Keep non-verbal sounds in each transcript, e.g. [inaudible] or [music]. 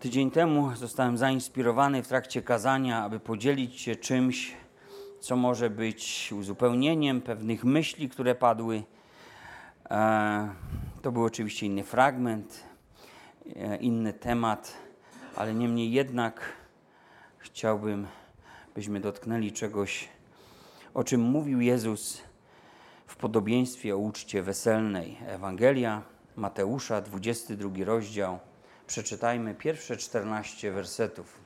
Tydzień temu zostałem zainspirowany w trakcie kazania, aby podzielić się czymś, co może być uzupełnieniem pewnych myśli, które padły. To był oczywiście inny fragment, e, inny temat, ale niemniej jednak chciałbym, byśmy dotknęli czegoś, o czym mówił Jezus w podobieństwie o uczcie weselnej. Ewangelia Mateusza, 22 rozdział Przeczytajmy pierwsze 14 wersetów.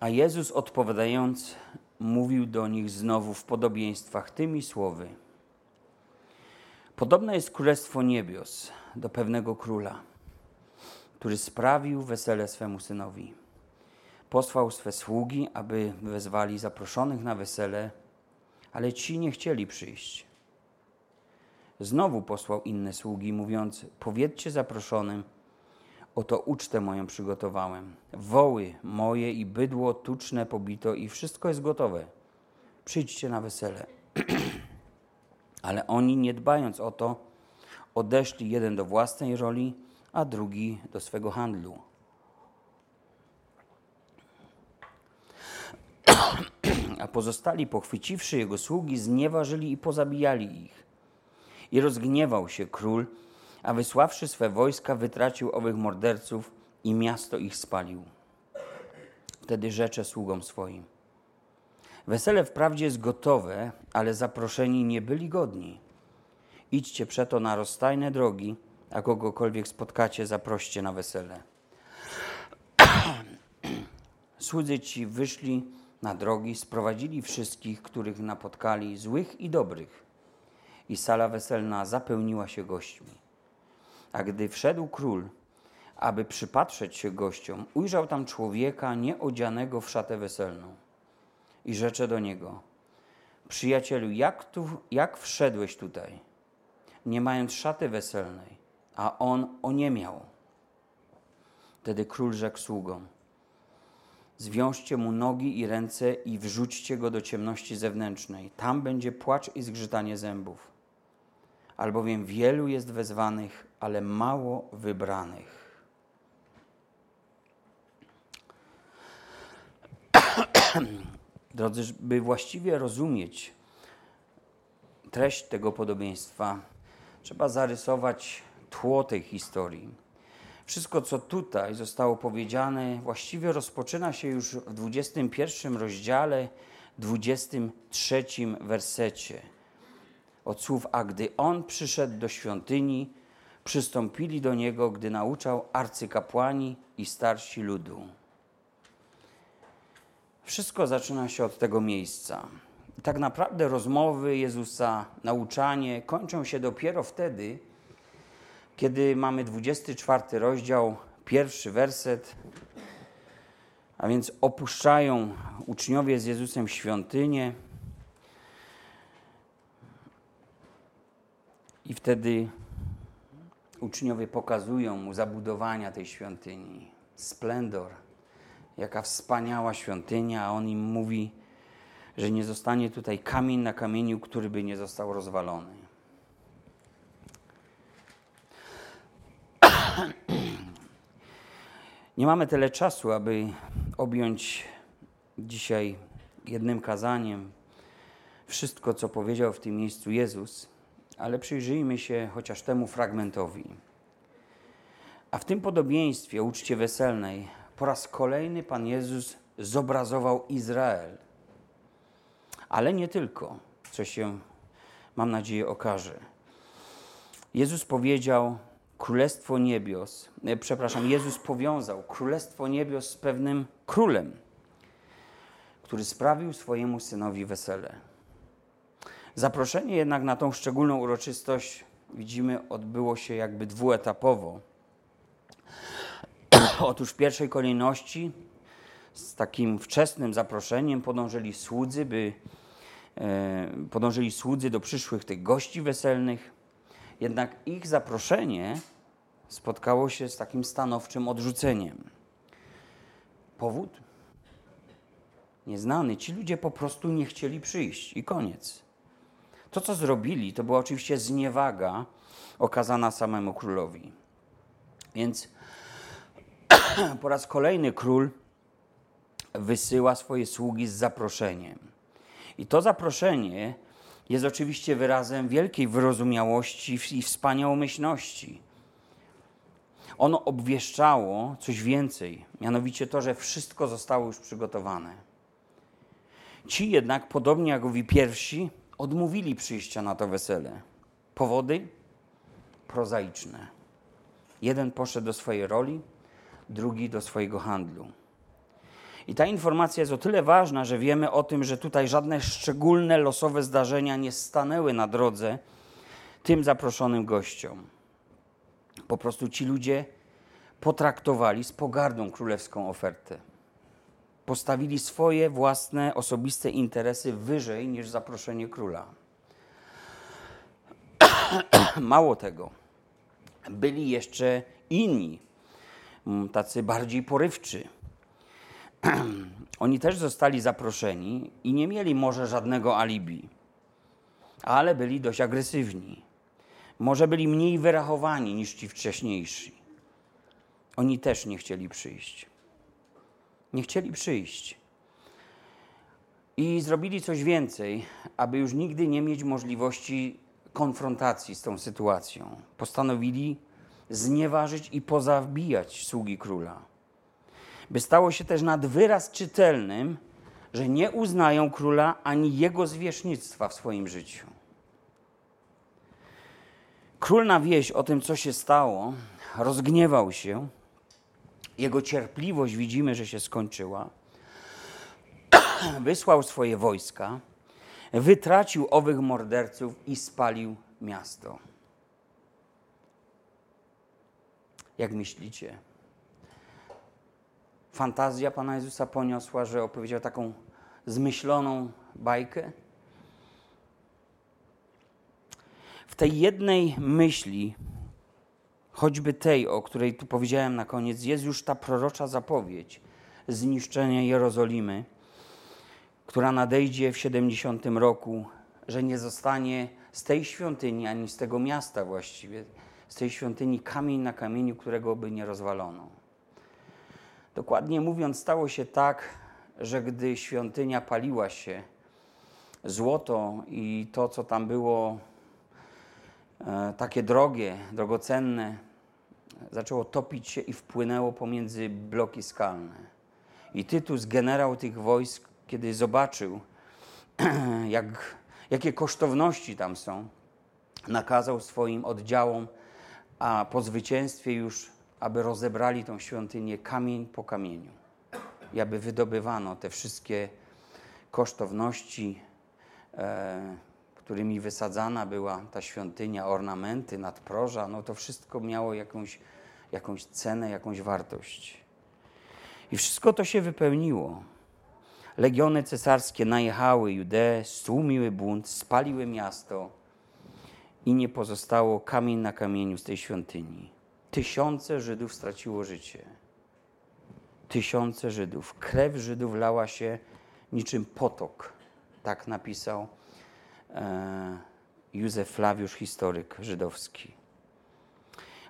A Jezus odpowiadając, mówił do nich znowu w podobieństwach tymi słowy. Podobne jest królestwo niebios do pewnego króla, który sprawił wesele swemu synowi posłał swe sługi, aby wezwali zaproszonych na wesele, ale ci nie chcieli przyjść. Znowu posłał inne sługi, mówiąc: Powiedzcie zaproszonym, oto ucztę moją przygotowałem. Woły moje i bydło tuczne pobito i wszystko jest gotowe. Przyjdźcie na wesele. [clears throat] ale oni, nie dbając o to, odeszli jeden do własnej roli, a drugi do swego handlu. A pozostali, pochwyciwszy jego sługi, znieważyli i pozabijali ich. I rozgniewał się król, a wysławszy swe wojska, wytracił owych morderców i miasto ich spalił. Wtedy rzecze sługom swoim. Wesele wprawdzie jest gotowe, ale zaproszeni nie byli godni. Idźcie przeto na rozstajne drogi, a kogokolwiek spotkacie, zaproście na wesele. [clears throat] Słudzy ci wyszli na drogi, sprowadzili wszystkich, których napotkali, złych i dobrych. I sala weselna zapełniła się gośćmi. A gdy wszedł król, aby przypatrzeć się gościom, ujrzał tam człowieka nieodzianego w szatę weselną. I rzecze do niego: Przyjacielu, jak, tu, jak wszedłeś tutaj, nie mając szaty weselnej, a on oniemiał? Wtedy król rzekł sługom: Zwiążcie mu nogi i ręce i wrzućcie go do ciemności zewnętrznej. Tam będzie płacz i zgrzytanie zębów. Albowiem wielu jest wezwanych, ale mało wybranych. [coughs] Drodzy, by właściwie rozumieć treść tego podobieństwa, trzeba zarysować tło tej historii wszystko, co tutaj zostało powiedziane, właściwie rozpoczyna się już w 21 rozdziale, 23 wersecie. Od słów, a gdy on przyszedł do świątyni, przystąpili do niego, gdy nauczał arcykapłani i starsi ludu. Wszystko zaczyna się od tego miejsca. tak naprawdę rozmowy Jezusa, nauczanie kończą się dopiero wtedy, kiedy mamy 24 rozdział, pierwszy werset, a więc opuszczają uczniowie z Jezusem świątynię. I wtedy uczniowie pokazują mu zabudowania tej świątyni, splendor, jaka wspaniała świątynia, a on im mówi, że nie zostanie tutaj kamień na kamieniu, który by nie został rozwalony. Nie mamy tyle czasu, aby objąć dzisiaj jednym kazaniem wszystko, co powiedział w tym miejscu Jezus, ale przyjrzyjmy się chociaż temu fragmentowi. A w tym podobieństwie uczcie weselnej po raz kolejny Pan Jezus zobrazował Izrael. Ale nie tylko, co się, mam nadzieję, okaże. Jezus powiedział, Królestwo Niebios, e, przepraszam, Jezus powiązał Królestwo Niebios z pewnym królem, który sprawił swojemu synowi wesele. Zaproszenie jednak na tą szczególną uroczystość, widzimy, odbyło się jakby dwuetapowo. [clears throat] Otóż w pierwszej kolejności z takim wczesnym zaproszeniem podążyli słudzy, by e, podążyli słudzy do przyszłych tych gości weselnych. Jednak ich zaproszenie spotkało się z takim stanowczym odrzuceniem. Powód? nieznany. Ci ludzie po prostu nie chcieli przyjść i koniec. To, co zrobili, to była oczywiście zniewaga okazana samemu królowi. Więc [clears throat] po raz kolejny król wysyła swoje sługi z zaproszeniem. I to zaproszenie jest oczywiście wyrazem wielkiej wyrozumiałości i wspaniałomyślności. Ono obwieszczało coś więcej, mianowicie to, że wszystko zostało już przygotowane. Ci jednak, podobnie jak owi pierwsi, odmówili przyjścia na to wesele. Powody prozaiczne. Jeden poszedł do swojej roli, drugi do swojego handlu. I ta informacja jest o tyle ważna, że wiemy o tym, że tutaj żadne szczególne losowe zdarzenia nie stanęły na drodze tym zaproszonym gościom. Po prostu ci ludzie potraktowali z pogardą królewską ofertę. Postawili swoje własne osobiste interesy wyżej niż zaproszenie króla. [clears throat] Mało tego, byli jeszcze inni, tacy bardziej porywczy [clears throat] oni też zostali zaproszeni i nie mieli może żadnego alibi, ale byli dość agresywni. Może byli mniej wyrachowani niż ci wcześniejsi. Oni też nie chcieli przyjść. Nie chcieli przyjść. I zrobili coś więcej, aby już nigdy nie mieć możliwości konfrontacji z tą sytuacją. Postanowili znieważyć i pozabijać sługi króla by stało się też nad wyraz czytelnym, że nie uznają króla ani jego zwierzchnictwa w swoim życiu. Król na wieś o tym, co się stało, rozgniewał się. Jego cierpliwość widzimy, że się skończyła. [clears throat] Wysłał swoje wojska, wytracił owych morderców i spalił miasto. Jak myślicie? Fantazja Pana Jezusa poniosła, że opowiedział taką zmyśloną bajkę? W tej jednej myśli, choćby tej, o której tu powiedziałem na koniec, jest już ta prorocza zapowiedź zniszczenia Jerozolimy, która nadejdzie w 70 roku, że nie zostanie z tej świątyni ani z tego miasta właściwie, z tej świątyni kamień na kamieniu, którego by nie rozwalono. Dokładnie mówiąc, stało się tak, że gdy świątynia paliła się, złoto i to, co tam było e, takie drogie, drogocenne, zaczęło topić się i wpłynęło pomiędzy bloki skalne. I Tytus, generał tych wojsk, kiedy zobaczył, [clears throat] jak, jakie kosztowności tam są, nakazał swoim oddziałom, a po zwycięstwie już aby rozebrali tą świątynię kamień po kamieniu i aby wydobywano te wszystkie kosztowności, e, którymi wysadzana była ta świątynia, ornamenty, nadproża, no to wszystko miało jakąś, jakąś cenę, jakąś wartość. I wszystko to się wypełniło. Legiony cesarskie najechały Judeę, stłumiły bunt, spaliły miasto i nie pozostało kamień na kamieniu z tej świątyni. Tysiące Żydów straciło życie. Tysiące Żydów. Krew Żydów lała się niczym potok. Tak napisał e, Józef Flawiusz, historyk żydowski.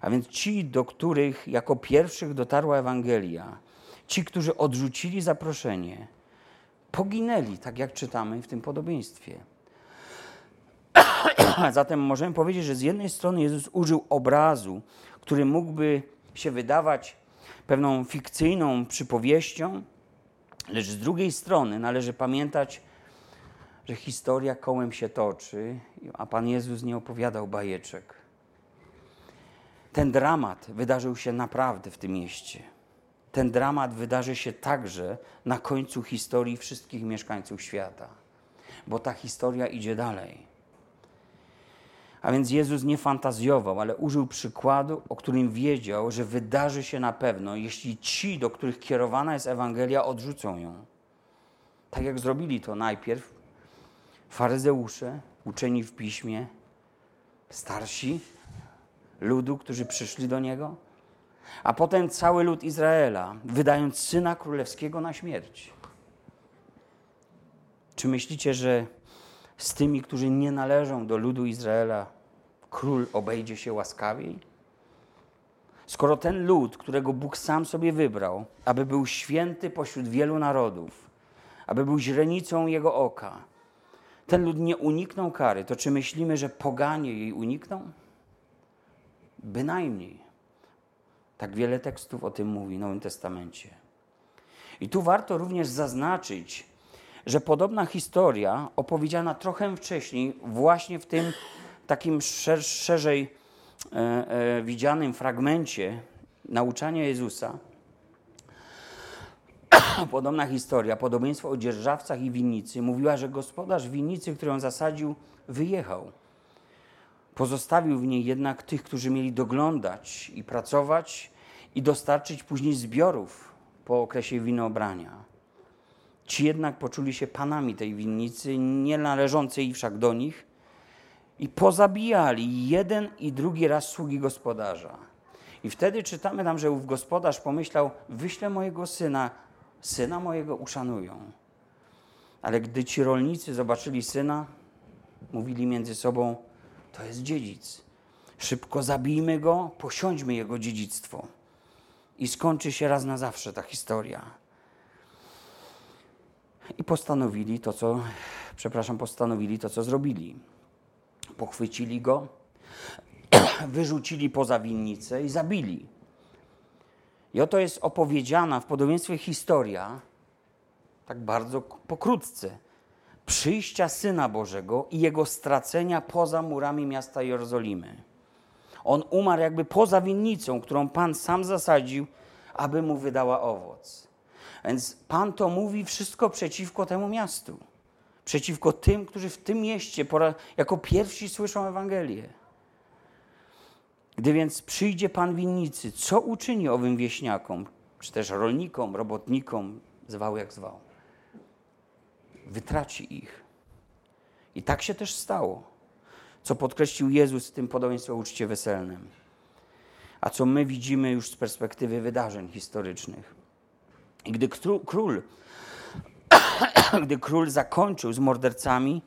A więc ci, do których jako pierwszych dotarła Ewangelia, ci, którzy odrzucili zaproszenie, poginęli, tak jak czytamy w tym podobieństwie. [coughs] Zatem możemy powiedzieć, że z jednej strony Jezus użył obrazu, który mógłby się wydawać pewną fikcyjną przypowieścią, lecz z drugiej strony należy pamiętać, że historia kołem się toczy, a Pan Jezus nie opowiadał bajeczek. Ten dramat wydarzył się naprawdę w tym mieście. Ten dramat wydarzy się także na końcu historii wszystkich mieszkańców świata, bo ta historia idzie dalej. A więc Jezus nie fantazjował, ale użył przykładu, o którym wiedział, że wydarzy się na pewno, jeśli ci, do których kierowana jest Ewangelia, odrzucą ją. Tak jak zrobili to najpierw faryzeusze, uczeni w piśmie, starsi ludu, którzy przyszli do niego, a potem cały lud Izraela, wydając syna królewskiego na śmierć. Czy myślicie, że z tymi, którzy nie należą do ludu Izraela, król obejdzie się łaskawiej? Skoro ten lud, którego Bóg sam sobie wybrał, aby był święty pośród wielu narodów, aby był źrenicą jego oka, ten lud nie uniknął kary, to czy myślimy, że poganie jej unikną? Bynajmniej. Tak wiele tekstów o tym mówi w Nowym Testamencie. I tu warto również zaznaczyć, że podobna historia opowiedziana trochę wcześniej, właśnie w tym takim szer szerzej e, e, widzianym fragmencie nauczania Jezusa, [coughs] podobna historia, podobieństwo o dzierżawcach i winnicy, mówiła, że gospodarz winnicy, którą zasadził, wyjechał. Pozostawił w niej jednak tych, którzy mieli doglądać i pracować i dostarczyć później zbiorów po okresie winobrania. Ci jednak poczuli się panami tej winnicy, nie należącej wszak do nich, i pozabijali jeden i drugi raz sługi gospodarza. I wtedy czytamy tam, że ów gospodarz pomyślał: Wyślę mojego syna, syna mojego uszanują. Ale gdy ci rolnicy zobaczyli syna, mówili między sobą: To jest dziedzic. Szybko zabijmy go, posiądźmy jego dziedzictwo. I skończy się raz na zawsze ta historia. I postanowili to, co, przepraszam, postanowili to, co zrobili. Pochwycili go, [clears throat] wyrzucili poza winnicę i zabili. I oto jest opowiedziana w podobieństwie historia, tak bardzo pokrótce, przyjścia Syna Bożego i Jego stracenia poza murami miasta Jerozolimy. On umarł jakby poza winnicą, którą Pan sam zasadził, aby mu wydała owoc. Więc Pan to mówi wszystko przeciwko temu miastu. Przeciwko tym, którzy w tym mieście jako pierwsi słyszą Ewangelię. Gdy więc przyjdzie Pan winnicy, co uczyni owym wieśniakom, czy też rolnikom, robotnikom, zwał jak zwał? Wytraci ich. I tak się też stało, co podkreślił Jezus w tym podobieństwie o uczcie weselnym, a co my widzimy już z perspektywy wydarzeń historycznych. I gdy król, [coughs] gdy król zakończył z mordercami,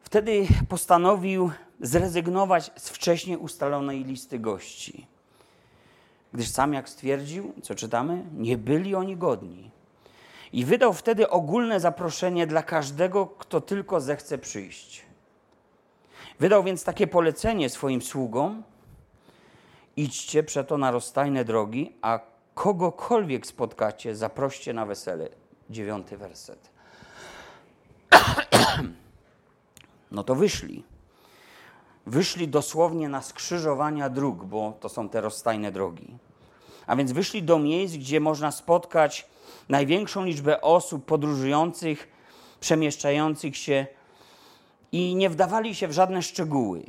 wtedy postanowił zrezygnować z wcześniej ustalonej listy gości. Gdyż sam, jak stwierdził, co czytamy, nie byli oni godni. I wydał wtedy ogólne zaproszenie dla każdego, kto tylko zechce przyjść. Wydał więc takie polecenie swoim sługom: idźcie przeto na rozstajne drogi, a kogokolwiek spotkacie, zaproście na wesele. Dziewiąty werset. [clears throat] No to wyszli. Wyszli dosłownie na skrzyżowania dróg, bo to są te rozstajne drogi. A więc wyszli do miejsc, gdzie można spotkać największą liczbę osób podróżujących, przemieszczających się i nie wdawali się w żadne szczegóły.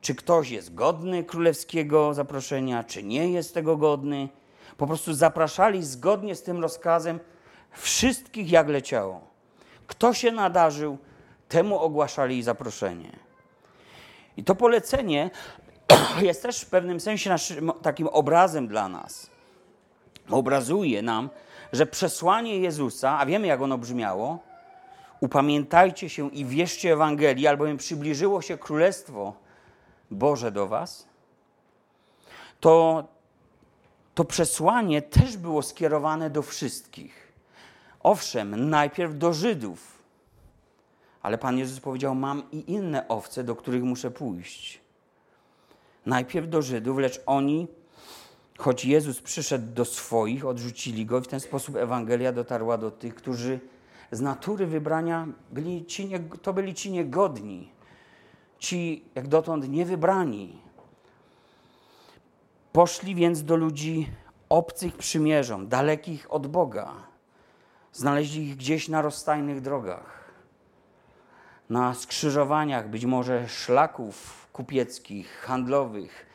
Czy ktoś jest godny królewskiego zaproszenia, czy nie jest tego godny. Po prostu zapraszali zgodnie z tym rozkazem wszystkich jak leciało. Kto się nadarzył, temu ogłaszali zaproszenie. I to polecenie [clears throat] jest też w pewnym sensie naszym, takim obrazem dla nas. Obrazuje nam, że przesłanie Jezusa, a wiemy jak ono brzmiało, upamiętajcie się i wierzcie Ewangelii, albowiem przybliżyło się Królestwo Boże do was, to, przesłanie też było skierowane do wszystkich. Owszem, najpierw do Żydów, ale Pan Jezus powiedział: Mam i inne owce, do których muszę pójść. Najpierw do Żydów, lecz oni, choć Jezus przyszedł do swoich, odrzucili go i w ten sposób Ewangelia dotarła do tych, którzy z natury wybrania byli ci nie, to byli ci niegodni, ci jak dotąd niewybrani. Poszli więc do ludzi obcych przymierzom, dalekich od Boga. Znaleźli ich gdzieś na rozstajnych drogach, na skrzyżowaniach być może szlaków kupieckich, handlowych.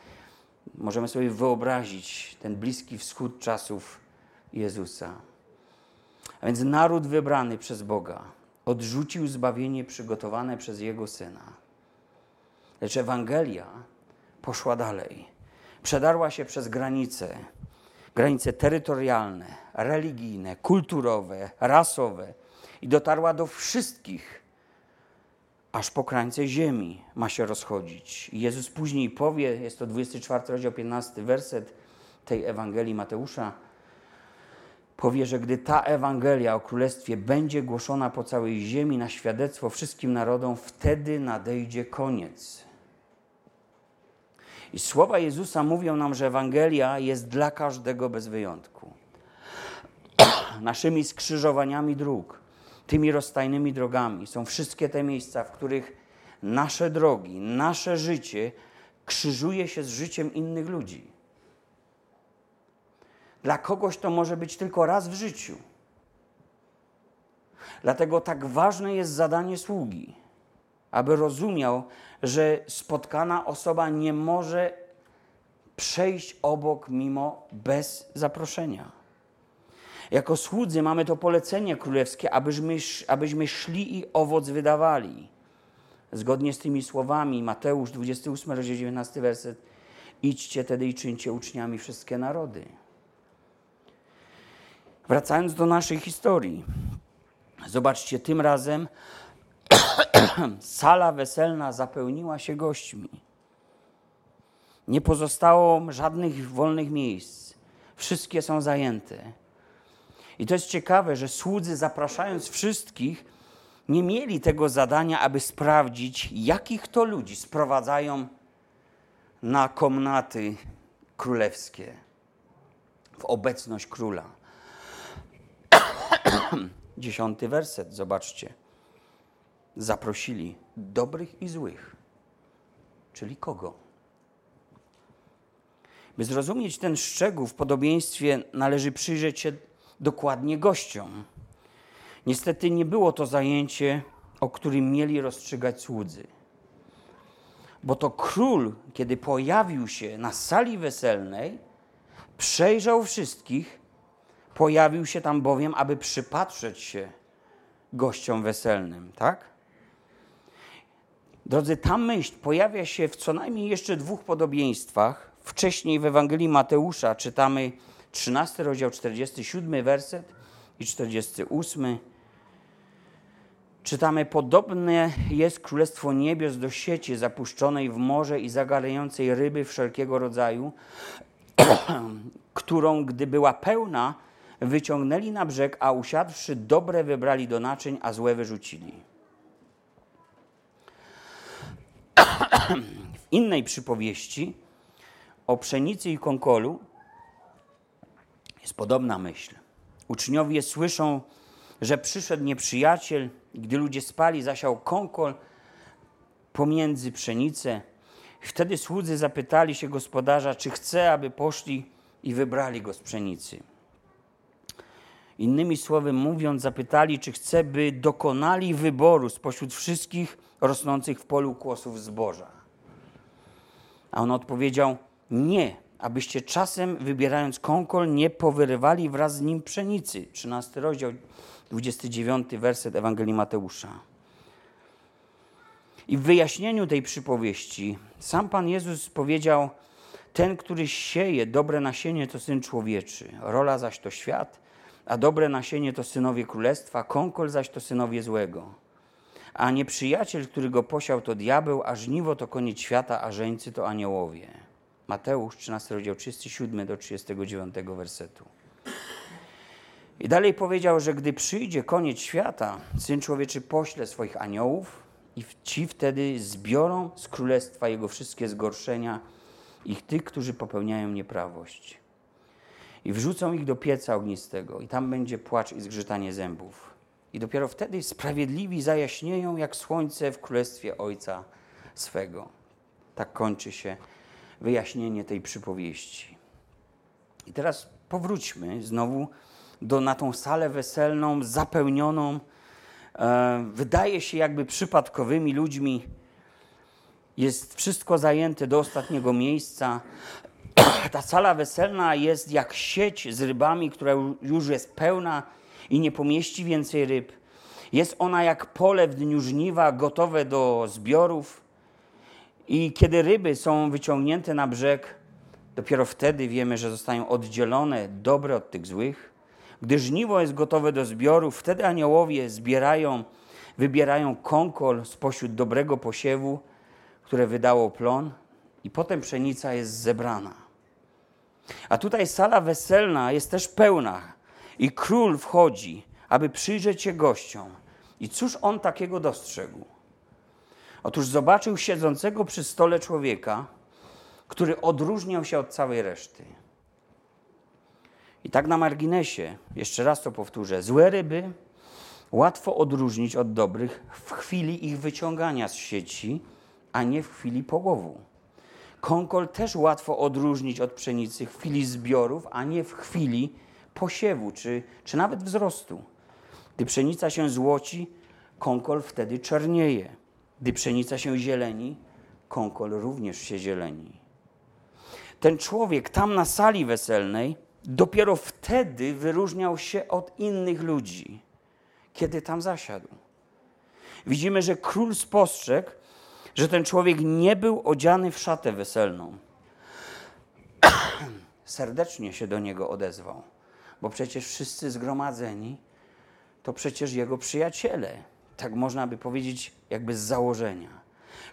Możemy sobie wyobrazić ten bliski wschód czasów Jezusa. A więc naród wybrany przez Boga odrzucił zbawienie przygotowane przez Jego Syna. Lecz Ewangelia poszła dalej. Przedarła się przez granice, granice terytorialne, religijne, kulturowe, rasowe i dotarła do wszystkich, aż po krańce ziemi ma się rozchodzić. I Jezus później powie, jest to 24 rozdział 15 werset tej Ewangelii Mateusza, powie, że gdy ta Ewangelia o Królestwie będzie głoszona po całej ziemi na świadectwo wszystkim narodom, wtedy nadejdzie koniec. I słowa Jezusa mówią nam, że Ewangelia jest dla każdego bez wyjątku. [clears throat] Naszymi skrzyżowaniami dróg, tymi rozstajnymi drogami są wszystkie te miejsca, w których nasze drogi, nasze życie krzyżuje się z życiem innych ludzi. Dla kogoś to może być tylko raz w życiu. Dlatego tak ważne jest zadanie sługi, aby rozumiał, że spotkana osoba nie może przejść obok mimo bez zaproszenia. Jako słudzy mamy to polecenie królewskie, abyśmy, abyśmy szli i owoc wydawali. Zgodnie z tymi słowami Mateusz 28, rozdział 19 werset Idźcie tedy i czyńcie uczniami wszystkie narody. Wracając do naszej historii. Zobaczcie, tym razem [clears throat] sala weselna zapełniła się gośćmi. Nie pozostało żadnych wolnych miejsc. Wszystkie są zajęte. I to jest ciekawe, że słudzy, zapraszając wszystkich, nie mieli tego zadania, aby sprawdzić, jakich to ludzi sprowadzają na komnaty królewskie w obecność króla. [clears throat] Dziesiąty werset, zobaczcie. Zaprosili dobrych i złych. Czyli kogo? By zrozumieć ten szczegół w podobieństwie, należy przyjrzeć się dokładnie gościom. Niestety nie było to zajęcie, o którym mieli rozstrzygać słudzy. Bo to król, kiedy pojawił się na sali weselnej, przejrzał wszystkich Pojawił się tam bowiem, aby przypatrzeć się gościom weselnym, tak? Drodzy, ta myśl pojawia się w co najmniej jeszcze dwóch podobieństwach. Wcześniej w Ewangelii Mateusza czytamy 13 rozdział, 47 werset i 48. Czytamy, podobne jest Królestwo Niebios do sieci zapuszczonej w morze i zagarającej ryby wszelkiego rodzaju, [clears throat] którą, gdy była pełna, wyciągnęli na brzeg, a usiadłszy, dobre wybrali do naczyń, a złe wyrzucili. W innej przypowieści o pszenicy i konkolu jest podobna myśl. Uczniowie słyszą, że przyszedł nieprzyjaciel, gdy ludzie spali, zasiał konkol pomiędzy pszenicę. Wtedy słudzy zapytali się gospodarza, czy chce, aby poszli i wybrali go z pszenicy. Innymi słowy mówiąc, zapytali, czy chce, by dokonali wyboru spośród wszystkich rosnących w polu kłosów zboża. A on odpowiedział: Nie, abyście czasem, wybierając kąkol, nie powyrywali wraz z nim pszenicy. 13 rozdział, 29 werset Ewangelii Mateusza. I w wyjaśnieniu tej przypowieści sam Pan Jezus powiedział: Ten, który sieje dobre nasienie, to syn człowieczy, rola zaś to świat a dobre nasienie to synowie królestwa, kąkol zaś to synowie złego. A nieprzyjaciel, który go posiał, to diabeł, a żniwo to koniec świata, a żeńcy to aniołowie. Mateusz 13 rozdział 37 do 39 wersetu. I dalej powiedział, że gdy przyjdzie koniec świata, Syn Człowieczy pośle swoich aniołów i ci wtedy zbiorą z królestwa jego wszystkie zgorszenia ich tych, którzy popełniają nieprawość i wrzucą ich do pieca ognistego, i tam będzie płacz i zgrzytanie zębów. I dopiero wtedy sprawiedliwi zajaśnieją jak słońce w królestwie Ojca swego. Tak kończy się wyjaśnienie tej przypowieści. I teraz powróćmy znowu do, na tą salę weselną, zapełnioną, e, wydaje się jakby przypadkowymi ludźmi. Jest wszystko zajęte do ostatniego miejsca. [clears throat] ta sala weselna jest jak sieć z rybami, która już jest pełna i nie pomieści więcej ryb. Jest ona jak pole w dniu żniwa, gotowe do zbiorów. I kiedy ryby są wyciągnięte na brzeg, dopiero wtedy wiemy, że zostają oddzielone dobre od tych złych. Gdy żniwo jest gotowe do zbioru, wtedy aniołowie zbierają, wybierają konkol spośród dobrego posiewu, które wydało plon, i potem pszenica jest zebrana. A tutaj sala weselna jest też pełna i król wchodzi, aby przyjrzeć się gościom. I cóż on takiego dostrzegł? Otóż zobaczył siedzącego przy stole człowieka, który odróżniał się od całej reszty. I tak na marginesie, jeszcze raz to powtórzę, złe ryby łatwo odróżnić od dobrych w chwili ich wyciągania z sieci, a nie w chwili połowu. Konkol też łatwo odróżnić od pszenicy w chwili zbiorów, a nie w chwili posiewu czy, czy nawet wzrostu. Gdy pszenica się złoci, konkol wtedy czernieje. Gdy pszenica się zieleni, konkol również się zieleni. Ten człowiek tam na sali weselnej dopiero wtedy wyróżniał się od innych ludzi, kiedy tam zasiadł. Widzimy, że król spostrzegł, że ten człowiek nie był odziany w szatę weselną. [clears throat] Serdecznie się do niego odezwał, bo przecież wszyscy zgromadzeni to przecież jego przyjaciele. Tak można by powiedzieć, jakby z założenia.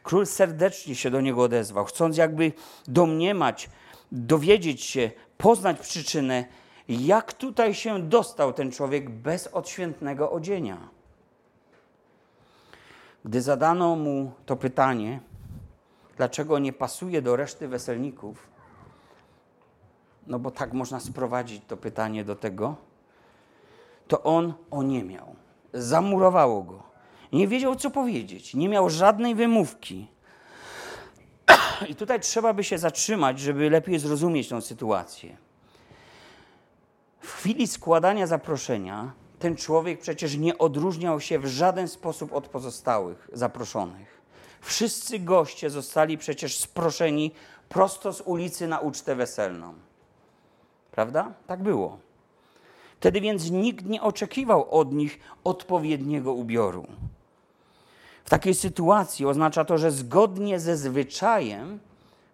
Król serdecznie się do niego odezwał, chcąc jakby domniemać, dowiedzieć się, poznać przyczynę, jak tutaj się dostał ten człowiek bez odświętnego odzienia. Gdy zadano mu to pytanie, dlaczego nie pasuje do reszty weselników, no bo tak można sprowadzić to pytanie do tego, to on oniemiał. Zamurowało go. Nie wiedział, co powiedzieć. Nie miał żadnej wymówki. [clears throat] I tutaj trzeba by się zatrzymać, żeby lepiej zrozumieć tę sytuację. W chwili składania zaproszenia ten człowiek przecież nie odróżniał się w żaden sposób od pozostałych zaproszonych. Wszyscy goście zostali przecież sproszeni prosto z ulicy na ucztę weselną. Prawda? Tak było. Wtedy więc nikt nie oczekiwał od nich odpowiedniego ubioru. W takiej sytuacji oznacza to, że zgodnie ze zwyczajem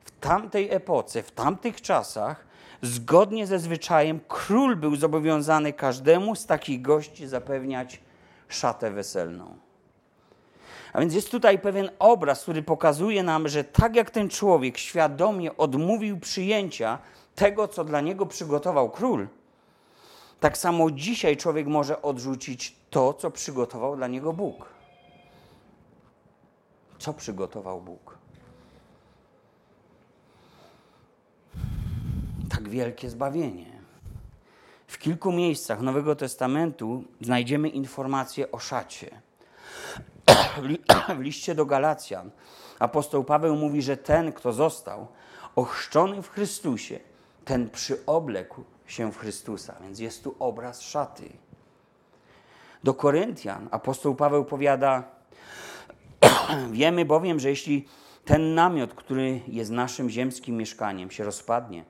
w tamtej epoce, w tamtych czasach, zgodnie ze zwyczajem król był zobowiązany każdemu z takich gości zapewniać szatę weselną. A więc jest tutaj pewien obraz, który pokazuje nam, że tak jak ten człowiek świadomie odmówił przyjęcia tego, co dla niego przygotował król, tak samo dzisiaj człowiek może odrzucić to, co przygotował dla niego Bóg. Co przygotował Bóg? Tak wielkie zbawienie. W kilku miejscach Nowego Testamentu znajdziemy informacje o szacie. W liście do Galacjan apostoł Paweł mówi, że ten, kto został ochrzczony w Chrystusie, ten przyoblekł się w Chrystusa, więc jest tu obraz szaty. Do Koryntian apostoł Paweł powiada: [clears throat] Wiemy bowiem, że jeśli ten namiot, który jest naszym ziemskim mieszkaniem, się rozpadnie,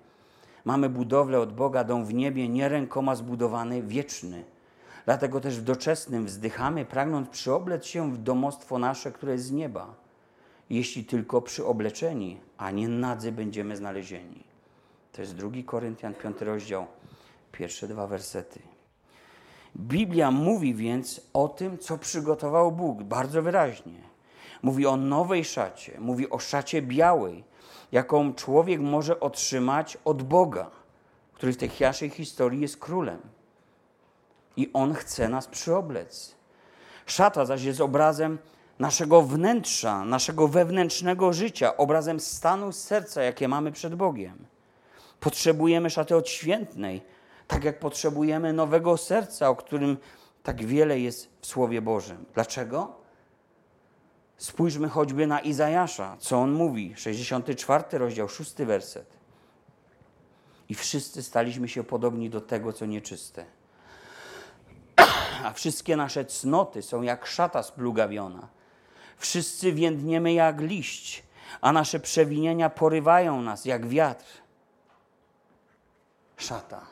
mamy budowlę od Boga, dom w niebie, nie rękoma zbudowany, wieczny. Dlatego też w doczesnym wzdychamy, pragnąc przyoblec się w domostwo nasze, które jest z nieba. Jeśli tylko przyobleczeni, a nie nadzy będziemy znalezieni. To jest drugi Koryntian, piąty rozdział, pierwsze dwa wersety. Biblia mówi więc o tym, co przygotował Bóg, bardzo wyraźnie. Mówi o nowej szacie, mówi o szacie białej, jaką człowiek może otrzymać od Boga, który w tej naszej historii jest królem. I On chce nas przyoblec. Szata zaś jest obrazem naszego wnętrza, naszego wewnętrznego życia, obrazem stanu serca, jakie mamy przed Bogiem. Potrzebujemy szaty odświętnej, tak jak potrzebujemy nowego serca, o którym tak wiele jest w Słowie Bożym. Dlaczego? Spójrzmy choćby na Izajasza, co on mówi, 64 rozdział, 6 werset. I wszyscy staliśmy się podobni do tego, co nieczyste. A wszystkie nasze cnoty są jak szata splugawiona. Wszyscy więdniemy jak liść, a nasze przewinienia porywają nas jak wiatr szata.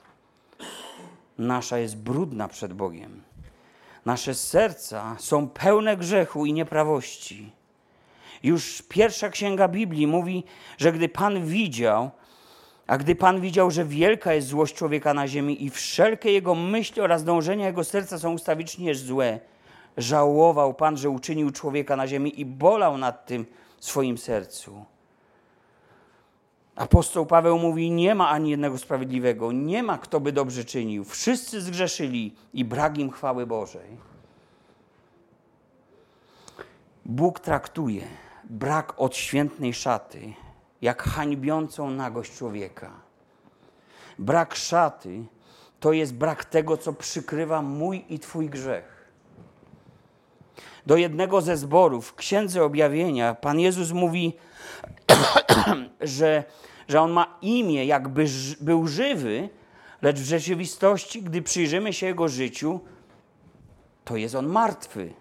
Nasza jest brudna przed Bogiem. Nasze serca są pełne grzechu i A gdy Pan widział, że wielka jest złość człowieka na ziemi i wszelkie jego myśli oraz dążenia jego serca są ustawicznie złe, żałował Pan, że uczynił człowieka na ziemi i bolał nad tym w swoim sercu. Apostoł Paweł mówi: Nie ma ani jednego sprawiedliwego, nie ma kto by dobrze czynił. Wszyscy zgrzeszyli i brak im chwały Bożej. Bóg traktuje brak odświętnej szaty jak hańbiącą nagość człowieka. Brak szaty to jest brak tego, co przykrywa mój i Twój grzech. Do jednego ze zborów w Księdze Objawienia Pan Jezus mówi, [coughs] że, że On ma imię, jakby był żywy, lecz w rzeczywistości, gdy przyjrzymy się Jego życiu, to jest On martwy.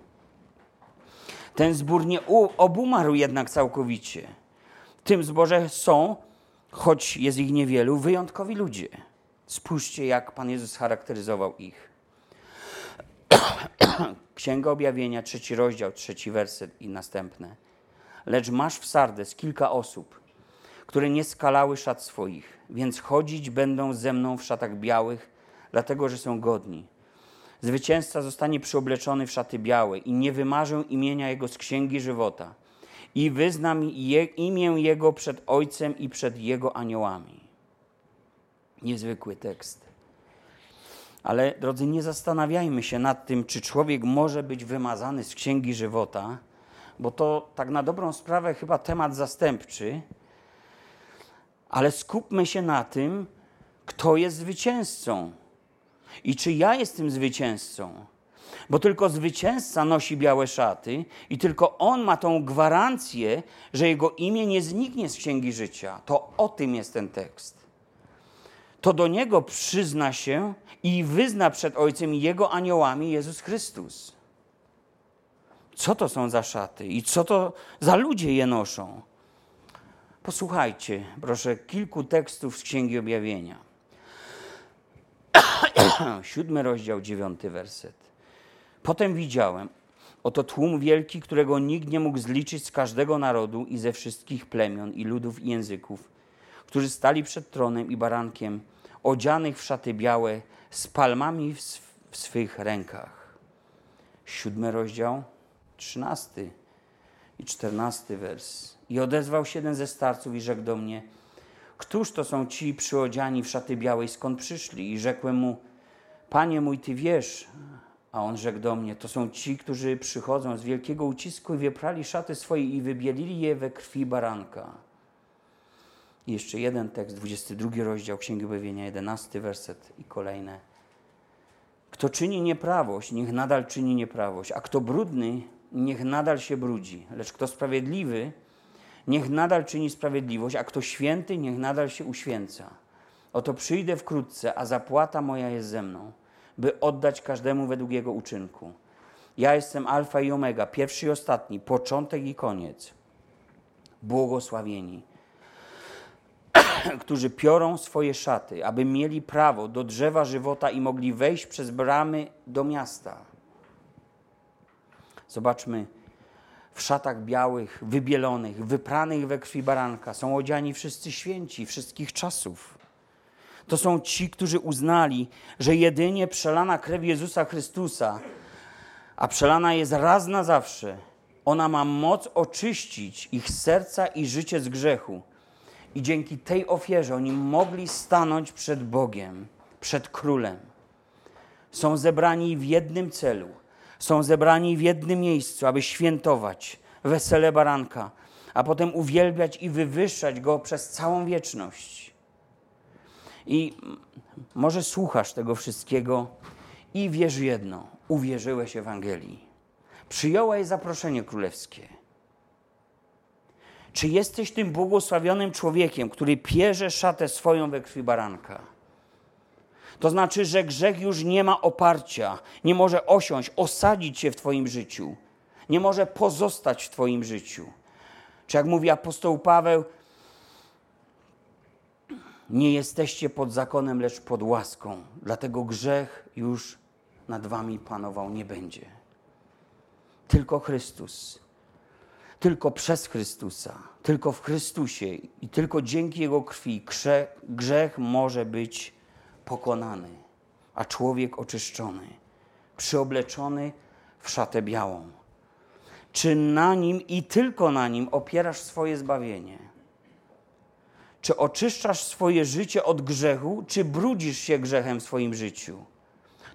Ten zbór nie obumarł jednak całkowicie. W tym zborze są, choć jest ich niewielu, wyjątkowi ludzie. Spójrzcie, jak Pan Jezus charakteryzował ich. [coughs] Księga Objawienia, trzeci rozdział, trzeci werset i następne. Lecz masz w Sardes kilka osób, które nie skalały szat swoich, więc chodzić będą ze mną w szatach białych, dlatego że są godni. Zwycięzca zostanie przyobleczony w szaty białe i nie wymarzę imienia Jego z księgi żywota i wyznam je, imię Jego przed Ojcem i przed Jego aniołami. Niezwykły tekst. Ale drodzy, nie zastanawiajmy się nad tym, czy człowiek może być wymazany z księgi żywota, bo to tak na dobrą sprawę chyba temat zastępczy, ale skupmy się na tym, kto jest zwycięzcą i czy ja jestem zwycięzcą. Bo tylko zwycięzca nosi białe szaty i tylko on ma tą gwarancję, że jego imię nie zniknie z księgi życia. To o tym jest ten tekst. To do niego przyzna się i wyzna przed Ojcem i jego aniołami Jezus Chrystus. Co to są za szaty i co to za ludzie je noszą? Posłuchajcie, proszę, kilku tekstów z Księgi Objawienia. [coughs] Siódmy rozdział, dziewiąty werset. Potem widziałem, oto tłum wielki, którego nikt nie mógł zliczyć z każdego narodu i ze wszystkich plemion i ludów i języków, którzy stali przed tronem i barankiem, odzianych w szaty białe, z palmami w, w swych rękach. Siódmy rozdział, trzynasty i czternasty wers. I odezwał się jeden ze starców i rzekł do mnie, Któż to są ci przyodziani w szaty białej, skąd przyszli? I rzekłem mu, Panie mój, Ty wiesz. A on rzekł do mnie, to są ci, którzy przychodzą z wielkiego ucisku i wyprali szaty swoje i wybielili je we krwi baranka. I jeszcze jeden tekst, 22 rozdział Księgi Objawienia, 11 werset i kolejne. Kto czyni nieprawość, niech nadal czyni nieprawość, a kto brudny, niech nadal się brudzi. Lecz kto sprawiedliwy, niech nadal czyni sprawiedliwość, a kto święty, niech nadal się uświęca. Oto przyjdę wkrótce, a zapłata moja jest ze mną, by oddać każdemu według jego uczynku. Ja jestem Alfa i Omega, pierwszy i ostatni, początek i koniec. Błogosławieni, [clears throat] którzy piorą swoje szaty, aby mieli prawo do drzewa żywota i mogli wejść przez bramy do miasta. Zobaczmy, w szatach białych, wybielonych, wypranych we krwi baranka. Są odziani wszyscy święci wszystkich czasów. To są ci, którzy uznali, że jedynie przelana krew Jezusa Chrystusa, a przelana jest raz na zawsze, ona ma moc oczyścić ich serca i życie z grzechu. I dzięki tej ofierze oni mogli stanąć przed Bogiem, przed Królem. Są zebrani w jednym celu – są zebrani w jednym miejscu, aby świętować wesele baranka, a potem uwielbiać i wywyższać go przez całą wieczność. I może słuchasz tego wszystkiego i wiesz jedno: uwierzyłeś Ewangelii. Przyjąłeś zaproszenie królewskie. Czy jesteś tym błogosławionym człowiekiem, który pierze szatę swoją we krwi baranka? To znaczy, że grzech już nie ma oparcia, nie może osiąść, osadzić się w Twoim życiu, nie może pozostać w Twoim życiu. Czy jak mówi apostoł Paweł, nie jesteście pod zakonem, lecz pod łaską, dlatego grzech już nad Wami panował nie będzie. Tylko Chrystus. tylko przez Chrystusa, tylko w Chrystusie i tylko dzięki Jego krwi grzech, grzech może być pokonany, a człowiek oczyszczony, przyobleczony w szatę białą. Czy na nim i tylko na nim opierasz swoje zbawienie? Czy oczyszczasz swoje życie od grzechu, czy brudzisz się grzechem w swoim życiu?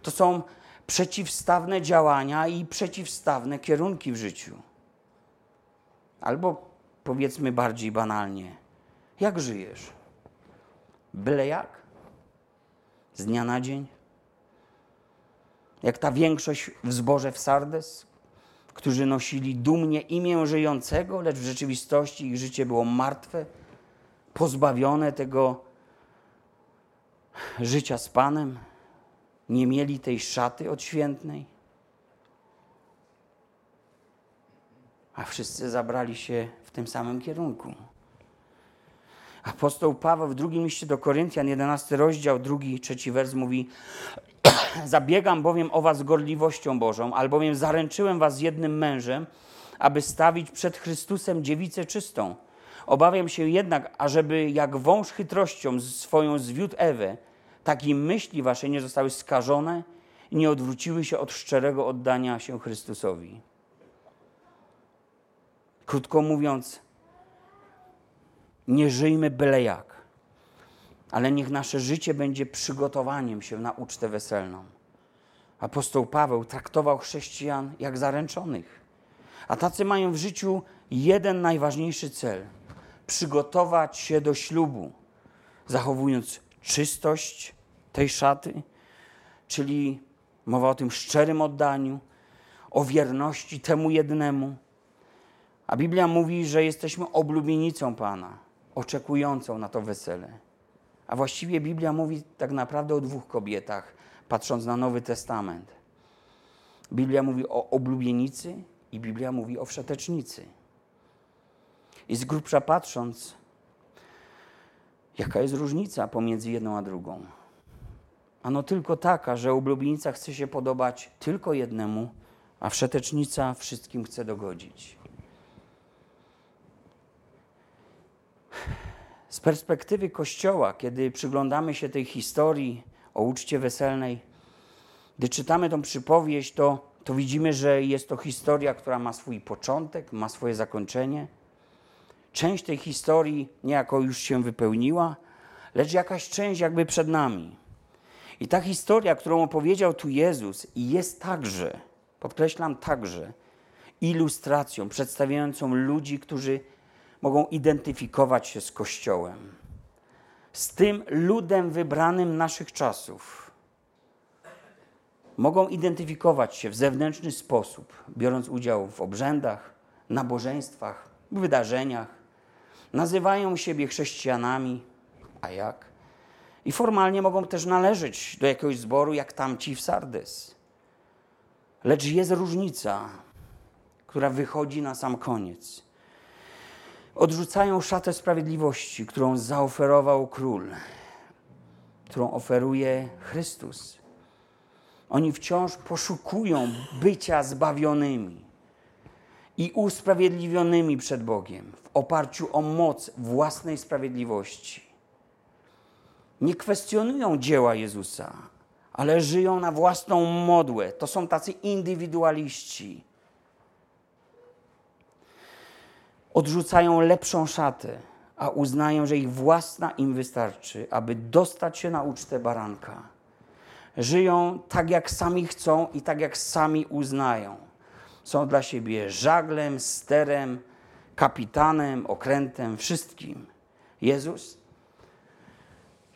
To są przeciwstawne działania i przeciwstawne kierunki w życiu. Albo powiedzmy bardziej banalnie, jak żyjesz? Byle jak? Z dnia na dzień? Jak ta większość w zborze w Sardes, którzy nosili dumnie imię żyjącego, lecz w rzeczywistości ich życie było martwe, pozbawione tego życia z Panem, nie mieli tej szaty odświętnej. A wszyscy zabrali się w tym samym kierunku. Apostoł Paweł w drugim liście do Koryntian, 11 rozdział, drugi, trzeci wers mówi [clears throat] Zabiegam bowiem o was gorliwością Bożą, albowiem zaręczyłem was jednym mężem, aby stawić przed Chrystusem dziewicę czystą. Obawiam się jednak, ażeby jak wąż chytrością swoją zwiódł Ewę, tak i myśli wasze nie zostały skażone i nie odwróciły się od szczerego oddania się Chrystusowi. Krótko mówiąc, nie żyjmy byle jak, ale niech nasze życie będzie przygotowaniem się na ucztę weselną. Apostoł Paweł traktował chrześcijan jak zaręczonych, a tacy mają w życiu jeden najważniejszy cel przygotować się do ślubu, zachowując czystość tej szaty, czyli mowa o tym szczerym oddaniu, o wierności temu jednemu. A Biblia mówi, że jesteśmy oblubienicą Pana, oczekującą na to wesele. A właściwie Biblia mówi tak naprawdę o dwóch kobietach, patrząc na Nowy Testament. Biblia mówi o oblubienicy i Biblia mówi o wszetecznicy. I z grubsza patrząc, jaka jest różnica pomiędzy jedną a drugą? Ano tylko taka, że oblubienica chce się podobać tylko jednemu, a wszetecznica wszystkim chce dogodzić. Z perspektywy Kościoła, kiedy przyglądamy się tej historii o uczcie weselnej, gdy czytamy tą przypowieść, to, to widzimy, że jest to historia, która ma swój początek, ma swoje zakończenie. Część tej historii niejako już się wypełniła, lecz jakaś część jakby przed nami. I ta historia, którą opowiedział tu Jezus, jest także, podkreślam także, ilustracją przedstawiającą ludzi, którzy mogą identyfikować się z Kościołem, z tym ludem wybranym naszych czasów. Mogą identyfikować się w zewnętrzny sposób, biorąc udział w obrzędach, nabożeństwach, wydarzeniach. Nazywają siebie chrześcijanami, a jak? I formalnie mogą też należeć do jakiegoś zboru, jak tamci w Sardes. Lecz jest różnica, która wychodzi na sam koniec. Odrzucają szatę sprawiedliwości, którą zaoferował król, którą oferuje Chrystus. Oni wciąż poszukują bycia zbawionymi i usprawiedliwionymi przed Bogiem w oparciu o moc własnej sprawiedliwości. Nie kwestionują dzieła Jezusa, ale żyją na własną modłę. To są tacy indywidualiści odrzucają lepszą szatę, a uznają, że ich własna im wystarczy, aby dostać się na ucztę baranka. Żyją tak, jak sami chcą i tak, jak sami uznają. Są dla siebie żaglem, sterem, kapitanem, okrętem, wszystkim. Jezus?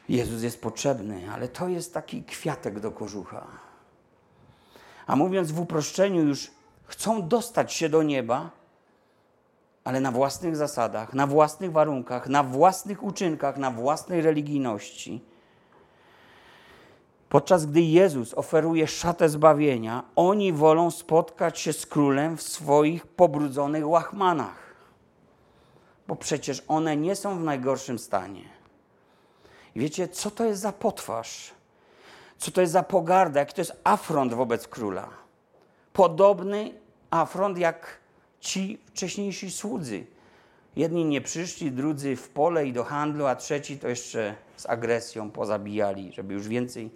Jezus jest potrzebny, ale to jest taki kwiatek do kożucha. A mówiąc w uproszczeniu, już chcą dostać się do nieba, ale na własnych zasadach, na własnych warunkach, na własnych uczynkach, na własnej religijności. Podczas gdy Jezus oferuje szatę zbawienia, oni wolą spotkać się z królem w swoich pobrudzonych łachmanach, bo przecież one nie są w najgorszym stanie. I wiecie, co to jest za potwarz? Co to jest za pogarda? Jaki to jest afront wobec króla? Podobny afront jak ci wcześniejsi słudzy. Jedni nie przyszli, drudzy w pole i do handlu, a trzeci to jeszcze z agresją pozabijali, żeby już więcej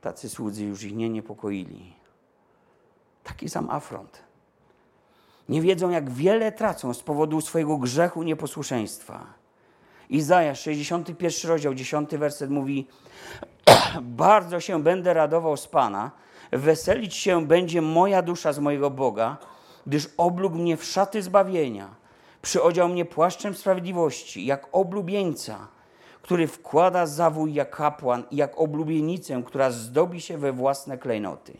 tacy słudzy już ich nie niepokoili. Taki sam afront. Nie wiedzą, jak wiele tracą z powodu swojego grzechu nieposłuszeństwa. Izajasz, 61 rozdział, 10 werset mówi: [clears throat] Bardzo się będę radował z Pana, weselić się będzie moja dusza z mojego Boga, gdyż oblógł mnie w szaty zbawienia, przyodział mnie płaszczem sprawiedliwości, jak oblubieńca, który wkłada zawój jak kapłan i jak oblubienicę, która zdobi się we własne klejnoty.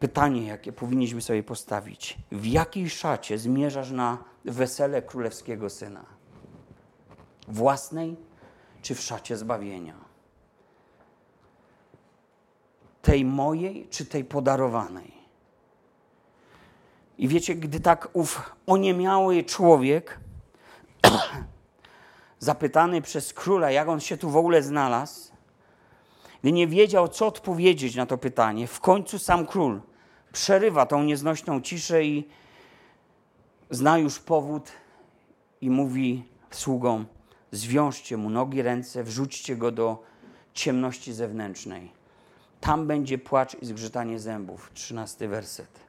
Pytanie, jakie powinniśmy sobie postawić: w jakiej szacie zmierzasz na wesele królewskiego syna? Własnej czy w szacie zbawienia? Tej mojej czy tej podarowanej? I wiecie, gdy tak ów oniemiały człowiek, [clears throat] zapytany przez króla, jak on się tu w ogóle znalazł, gdy nie wiedział, co odpowiedzieć na to pytanie, w końcu sam król przerywa tą nieznośną ciszę i zna już powód i mówi sługom: Zwiążcie mu nogi, ręce, wrzućcie go do ciemności zewnętrznej. Tam będzie płacz i zgrzytanie zębów. Trzynasty werset.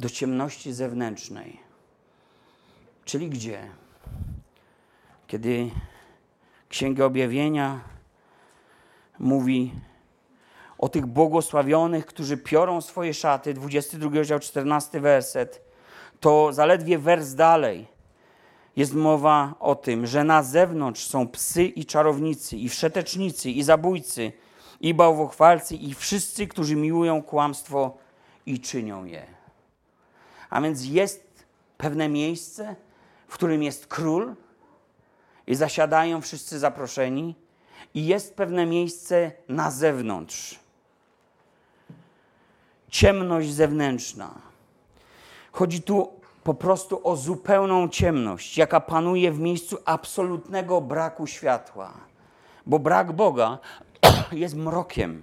Do ciemności zewnętrznej. Czyli gdzie? Kiedy Księga Objawienia mówi o tych błogosławionych, którzy piorą swoje szaty, 22 rozdział, 14 werset, to zaledwie wers dalej jest mowa o tym, że na zewnątrz są psy i czarownicy, i wszetecznicy, i zabójcy, i bałwochwalcy, i wszyscy, którzy miłują kłamstwo i czynią je. A więc jest pewne miejsce, w którym jest król i zasiadają wszyscy zaproszeni, i jest pewne miejsce na zewnątrz. Ciemność zewnętrzna. Chodzi tu po prostu o zupełną ciemność, jaka panuje w miejscu absolutnego braku światła. Bo brak Boga [clears throat] jest mrokiem.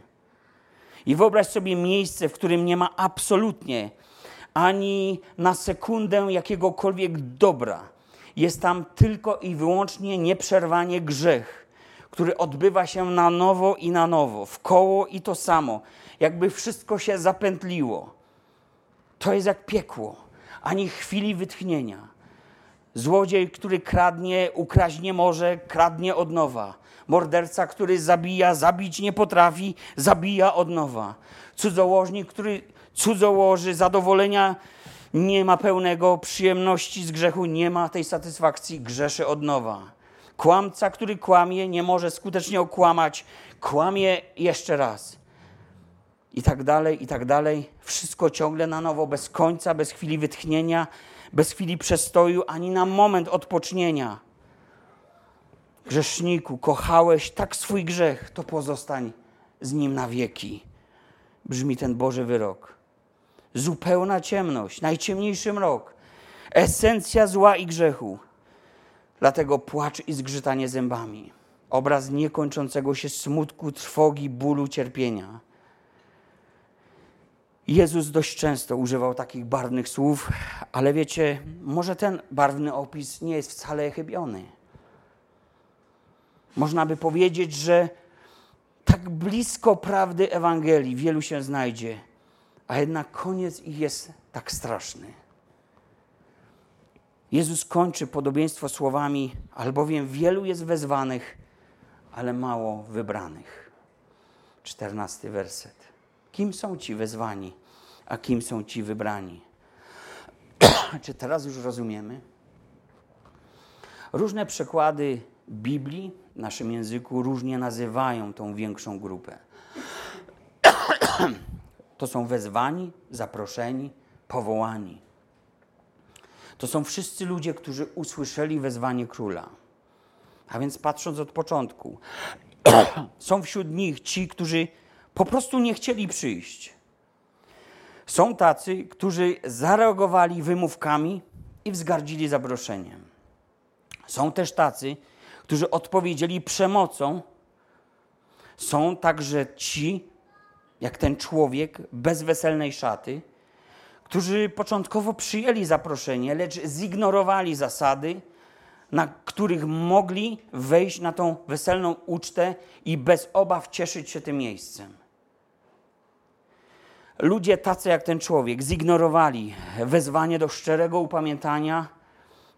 I wyobraź sobie miejsce, w którym nie ma absolutnie ani na sekundę jakiegokolwiek dobra. Jest tam tylko i wyłącznie nieprzerwanie grzech, który odbywa się na nowo i na nowo, w koło i to samo, jakby wszystko się zapętliło. To jest jak piekło, ani chwili wytchnienia. Złodziej, który kradnie, ukraść nie może, kradnie od nowa. Morderca, który zabija, zabić nie potrafi, zabija od nowa. Cudzołożnik, który cudzołoży, zadowolenia nie ma pełnego, przyjemności z grzechu nie ma tej satysfakcji, grzeszy od nowa. Kłamca, który kłamie, nie może skutecznie okłamać, kłamie jeszcze raz. I tak dalej, i tak dalej. Wszystko ciągle na nowo, bez końca, bez chwili wytchnienia, bez chwili przestoju, ani na moment odpocznienia. Grzeszniku, kochałeś tak swój grzech, to pozostań z nim na wieki. Brzmi ten Boży wyrok. Zupełna ciemność, najciemniejszy mrok, esencja zła i grzechu. Dlatego płacz i zgrzytanie zębami. Obraz niekończącego się smutku, trwogi, bólu, cierpienia. Jezus dość często używał takich barwnych słów, ale wiecie, może ten barwny opis nie jest wcale chybiony. Można by powiedzieć, że tak blisko prawdy Ewangelii wielu się znajdzie, a jednak koniec ich jest tak straszny. Jezus kończy podobieństwo słowami, albowiem wielu jest wezwanych, ale mało wybranych. Czternasty werset. Kim są ci wezwani, a kim są ci wybrani? [clears throat] Czy teraz już rozumiemy? Różne przekłady Biblii w naszym języku różnie nazywają tą większą grupę. [clears throat] To są wezwani, zaproszeni, powołani. To są wszyscy ludzie, którzy usłyszeli wezwanie króla. A więc patrząc od początku, [clears throat] są wśród nich ci, którzy po prostu nie chcieli przyjść. Są tacy, którzy zareagowali wymówkami i wzgardzili zaproszeniem. Są też tacy, którzy odpowiedzieli przemocą. Są także ci, jak ten człowiek bez weselnej szaty, którzy początkowo przyjęli zaproszenie, lecz zignorowali zasady, na których mogli wejść na tą weselną ucztę i bez obaw cieszyć się tym miejscem. Ludzie tacy jak ten człowiek zignorowali wezwanie do szczerego upamiętania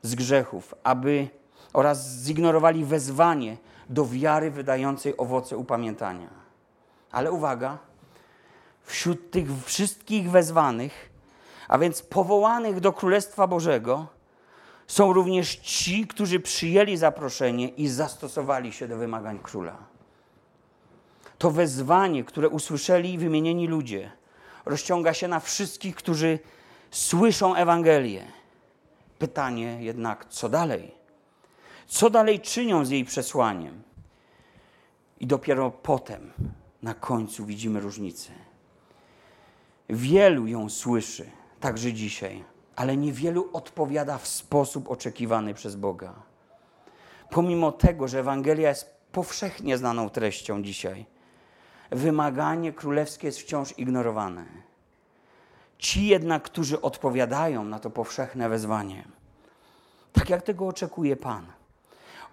z grzechów, aby oraz zignorowali wezwanie do wiary wydającej owoce upamiętania. Ale uwaga, wśród tych wszystkich wezwanych, a więc powołanych do Królestwa Bożego, są również ci, którzy przyjęli zaproszenie i zastosowali się do wymagań króla. To wezwanie, które usłyszeli wymienieni ludzie, rozciąga się na wszystkich, którzy słyszą Ewangelię. Pytanie jednak, co dalej? Co dalej czynią z jej przesłaniem? I dopiero potem, na końcu, widzimy różnicę. Wielu ją słyszy, także dzisiaj, ale niewielu odpowiada w sposób oczekiwany przez Boga. Pomimo tego, że Ewangelia jest powszechnie znaną treścią dzisiaj, wymaganie królewskie jest wciąż ignorowane. Ci jednak, którzy odpowiadają na to powszechne wezwanie, tak jak tego oczekuje Pan,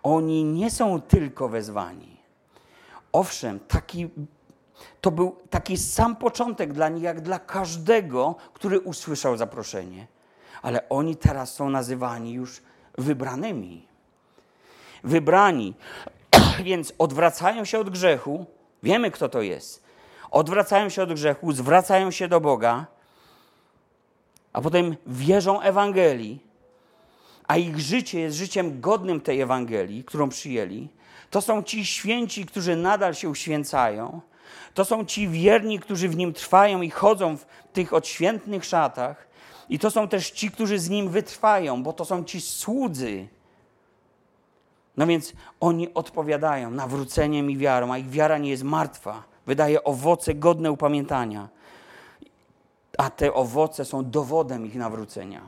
oni nie są tylko wezwani. Owszem, taki, to był taki sam początek dla nich, jak dla każdego, który usłyszał zaproszenie. Ale oni teraz są nazywani już wybranymi. Wybrani, [clears throat] więc odwracają się od grzechu. Wiemy, kto to jest. Odwracają się od grzechu, zwracają się do Boga, a potem wierzą Ewangelii a ich życie jest życiem godnym tej Ewangelii, którą przyjęli, to są ci święci, którzy nadal się uświęcają, to są ci wierni, którzy w nim trwają i chodzą w tych odświętnych szatach, i to są też ci, którzy z nim wytrwają, bo to są ci słudzy. No więc oni odpowiadają nawróceniem i wiarą, a ich wiara nie jest martwa, wydaje owoce godne upamiętania, a te owoce są dowodem ich nawrócenia.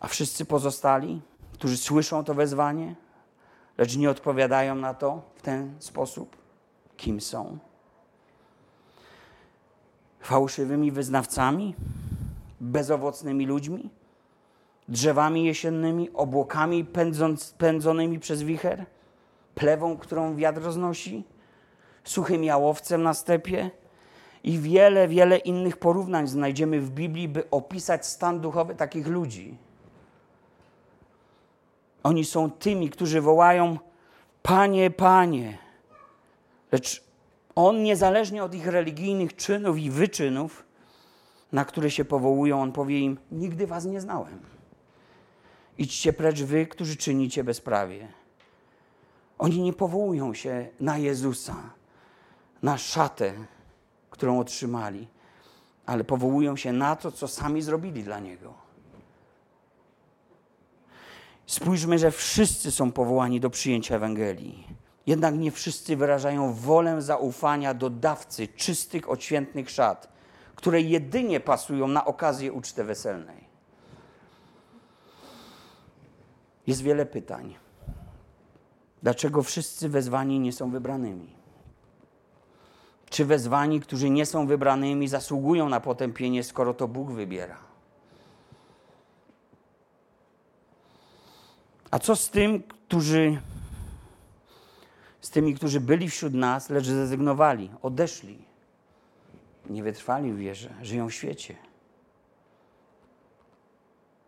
A wszyscy pozostali, którzy słyszą to wezwanie, lecz nie odpowiadają na to w ten sposób, kim są? Fałszywymi wyznawcami, bezowocnymi ludźmi, drzewami jesiennymi, obłokami pędząc, pędzonymi przez wicher, plewą, którą wiatr roznosi, suchym jałowcem na stepie i wiele, wiele innych porównań znajdziemy w Biblii, by opisać stan duchowy takich ludzi. Oni są tymi, którzy wołają: Panie, Panie. Lecz On, niezależnie od ich religijnych czynów i wyczynów, na które się powołują, On powie im: Nigdy Was nie znałem. Idźcie precz wy, którzy czynicie bezprawie. Oni nie powołują się na Jezusa, na szatę, którą otrzymali, ale powołują się na to, co sami zrobili dla Niego. Spójrzmy, że wszyscy są powołani do przyjęcia Ewangelii. Jednak nie wszyscy wyrażają wolę zaufania do dawcy czystych, odświętnych szat, które jedynie pasują na okazję uczty weselnej. Jest wiele pytań. Dlaczego wszyscy wezwani nie są wybranymi? Czy wezwani, którzy nie są wybranymi, zasługują na potępienie, skoro to Bóg wybiera? A co z tym, którzy z tymi, którzy byli wśród nas, lecz zrezygnowali, odeszli, nie wytrwali w wierze, żyją w świecie?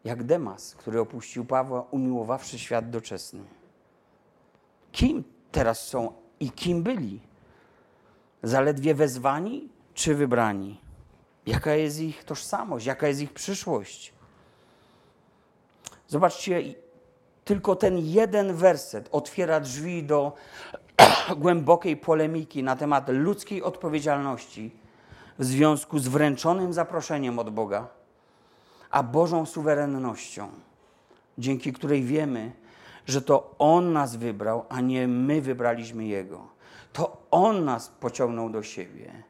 Jak Demas, który opuścił Pawła, umiłowawszy świat doczesny. Kim teraz są i kim byli? Zaledwie wezwani czy wybrani? Jaka jest ich tożsamość? Jaka jest ich przyszłość? Zobaczcie, tylko ten jeden werset otwiera drzwi do [clears throat] głębokiej polemiki na temat ludzkiej odpowiedzialności w związku z wręczonym zaproszeniem od Boga, a Bożą suwerennością, dzięki której wiemy, że to On nas wybrał, a nie my wybraliśmy Jego. To On nas pociągnął do siebie,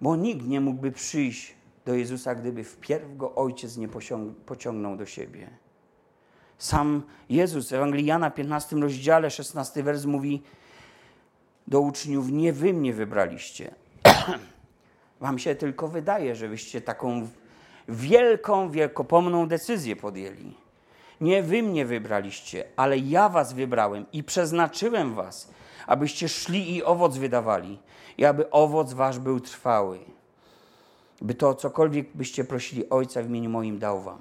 bo nikt nie mógłby przyjść do Jezusa, gdyby wpierw go Ojciec nie pociągnął do siebie. Sam Jezus w Ewangelii Jana 15 rozdziale 16 wers mówi do uczniów, nie wy mnie wybraliście. [clears throat] Wam się tylko wydaje, że wyście taką wielką, wielkopomną decyzję podjęli. Nie wy mnie wybraliście, ale ja was wybrałem i przeznaczyłem was, abyście szli i owoc wydawali, i aby owoc wasz był trwały. By to cokolwiek byście prosili Ojca w imieniu moim dał wam.